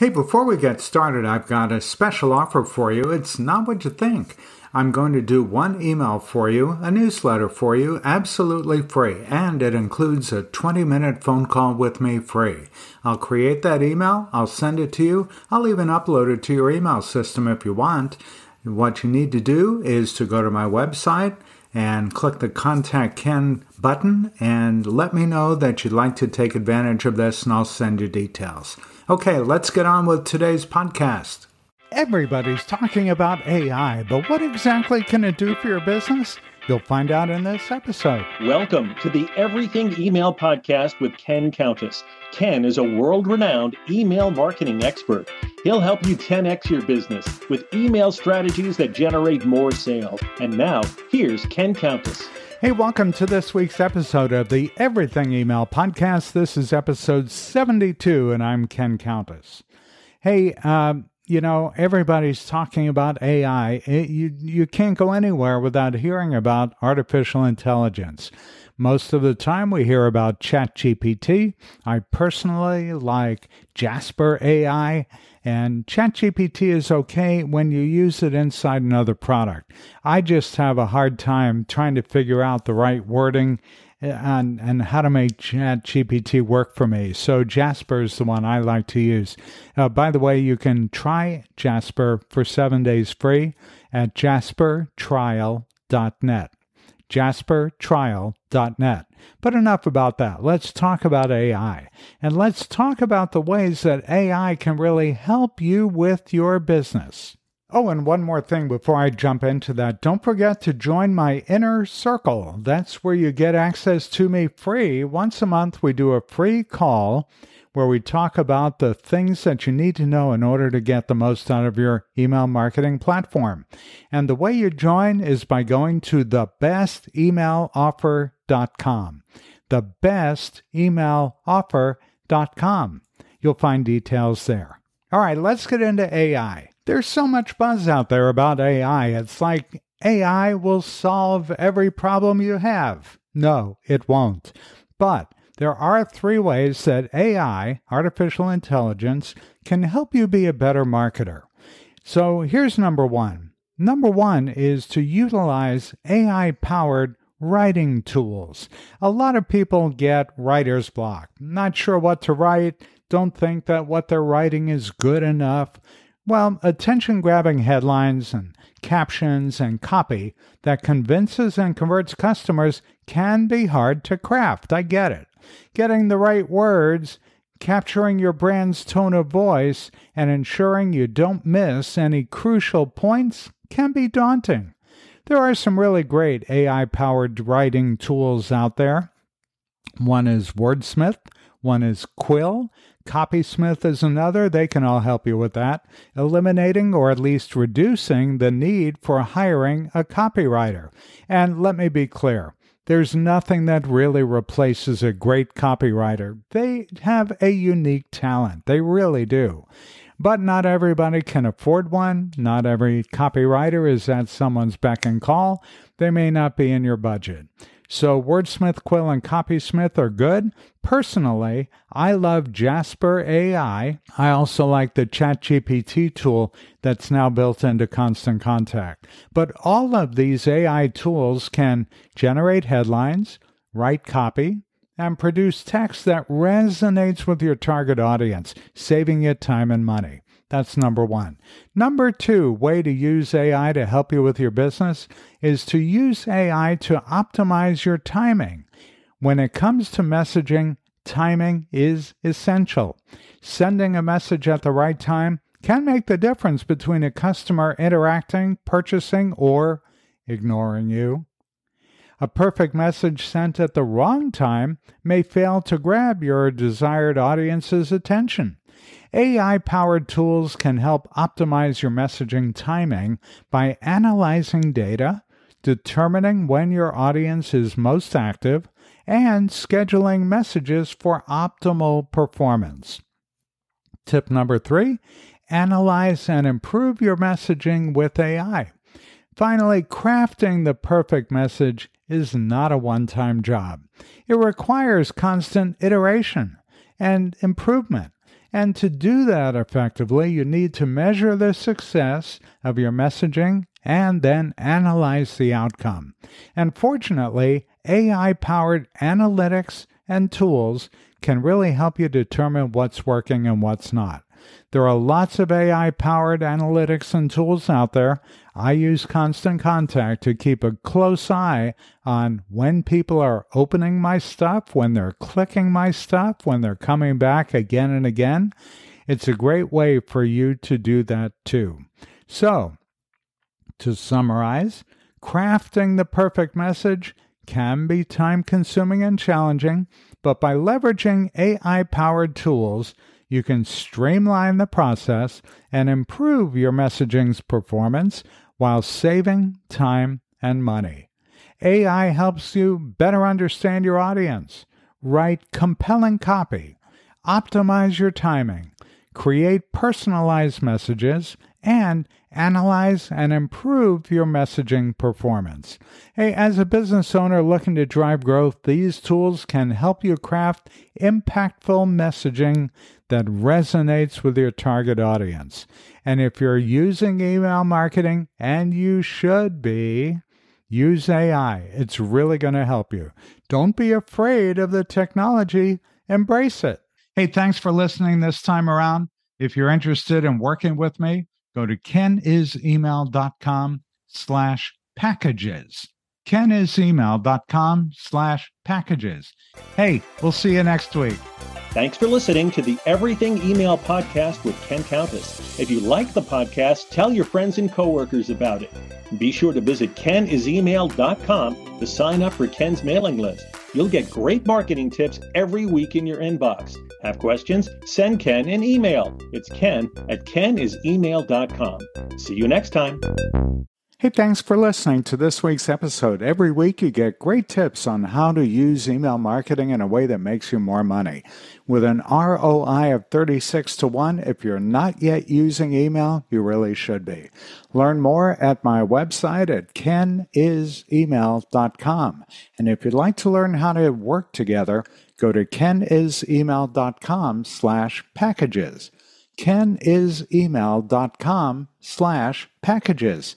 Hey, before we get started, I've got a special offer for you. It's not what you think. I'm going to do one email for you, a newsletter for you, absolutely free, and it includes a 20 minute phone call with me free. I'll create that email, I'll send it to you, I'll even upload it to your email system if you want. What you need to do is to go to my website and click the Contact Ken button and let me know that you'd like to take advantage of this, and I'll send you details. Okay, let's get on with today's podcast. Everybody's talking about AI, but what exactly can it do for your business? You'll find out in this episode. Welcome to the Everything Email Podcast with Ken Countess. Ken is a world renowned email marketing expert. He'll help you 10x your business with email strategies that generate more sales. And now, here's Ken Countess. Hey, welcome to this week's episode of the Everything Email Podcast. This is episode 72, and I'm Ken Countess. Hey, um, you know, everybody's talking about AI. It, you, you can't go anywhere without hearing about artificial intelligence. Most of the time, we hear about ChatGPT. I personally like Jasper AI and ChatGPT is okay when you use it inside another product. I just have a hard time trying to figure out the right wording and, and how to make ChatGPT work for me. So Jasper is the one I like to use. Uh, by the way, you can try Jasper for seven days free at jaspertrial.net jaspertrial.net. But enough about that. Let's talk about AI. And let's talk about the ways that AI can really help you with your business. Oh, and one more thing before I jump into that. Don't forget to join my inner circle. That's where you get access to me free. Once a month, we do a free call where we talk about the things that you need to know in order to get the most out of your email marketing platform. And the way you join is by going to thebestemailoffer.com. Thebestemailoffer.com. You'll find details there. All right, let's get into AI. There's so much buzz out there about AI. It's like AI will solve every problem you have. No, it won't. But there are three ways that AI, artificial intelligence, can help you be a better marketer. So here's number one. Number one is to utilize AI powered writing tools. A lot of people get writer's block, not sure what to write, don't think that what they're writing is good enough. Well, attention grabbing headlines and captions and copy that convinces and converts customers can be hard to craft. I get it. Getting the right words, capturing your brand's tone of voice, and ensuring you don't miss any crucial points can be daunting. There are some really great AI powered writing tools out there. One is Wordsmith, one is Quill, Copysmith is another. They can all help you with that, eliminating or at least reducing the need for hiring a copywriter. And let me be clear there's nothing that really replaces a great copywriter. They have a unique talent, they really do. But not everybody can afford one. Not every copywriter is at someone's beck and call. They may not be in your budget. So Wordsmith, Quill, and Copysmith are good. Personally, I love Jasper AI. I also like the ChatGPT tool that's now built into Constant Contact. But all of these AI tools can generate headlines, write copy, and produce text that resonates with your target audience, saving you time and money. That's number one. Number two way to use AI to help you with your business is to use AI to optimize your timing. When it comes to messaging, timing is essential. Sending a message at the right time can make the difference between a customer interacting, purchasing, or ignoring you. A perfect message sent at the wrong time may fail to grab your desired audience's attention. AI powered tools can help optimize your messaging timing by analyzing data, determining when your audience is most active, and scheduling messages for optimal performance. Tip number three analyze and improve your messaging with AI. Finally, crafting the perfect message is not a one time job. It requires constant iteration and improvement And to do that effectively, you need to measure the success of your messaging and then analyze the outcome. And fortunately, AI powered analytics and tools can really help you determine what's working and what's not. There are lots of AI powered analytics and tools out there. I use Constant Contact to keep a close eye on when people are opening my stuff, when they're clicking my stuff, when they're coming back again and again. It's a great way for you to do that too. So, to summarize, crafting the perfect message can be time consuming and challenging, but by leveraging AI powered tools, you can streamline the process and improve your messaging's performance while saving time and money. AI helps you better understand your audience, write compelling copy, optimize your timing, create personalized messages, and analyze and improve your messaging performance. Hey, as a business owner looking to drive growth, these tools can help you craft impactful messaging that resonates with your target audience. And if you're using email marketing, and you should be, use AI. It's really going to help you. Don't be afraid of the technology, embrace it. Hey, thanks for listening this time around. If you're interested in working with me, go to kenisemail.com slash packages. kenisemail.com slash packages. Hey, we'll see you next week. Thanks for listening to the Everything Email Podcast with Ken Countess. If you like the podcast, tell your friends and coworkers about it. Be sure to visit kenisemail.com to sign up for Ken's mailing list. You'll get great marketing tips every week in your inbox. Have questions? Send Ken an email. It's ken at kenisemail.com. See you next time. Hey, thanks for listening to this week's episode. Every week you get great tips on how to use email marketing in a way that makes you more money. With an ROI of 36 to 1, if you're not yet using email, you really should be. Learn more at my website at kenisemail.com. And if you'd like to learn how to work together, go to kenisemail.com slash packages. kenisemail.com slash packages.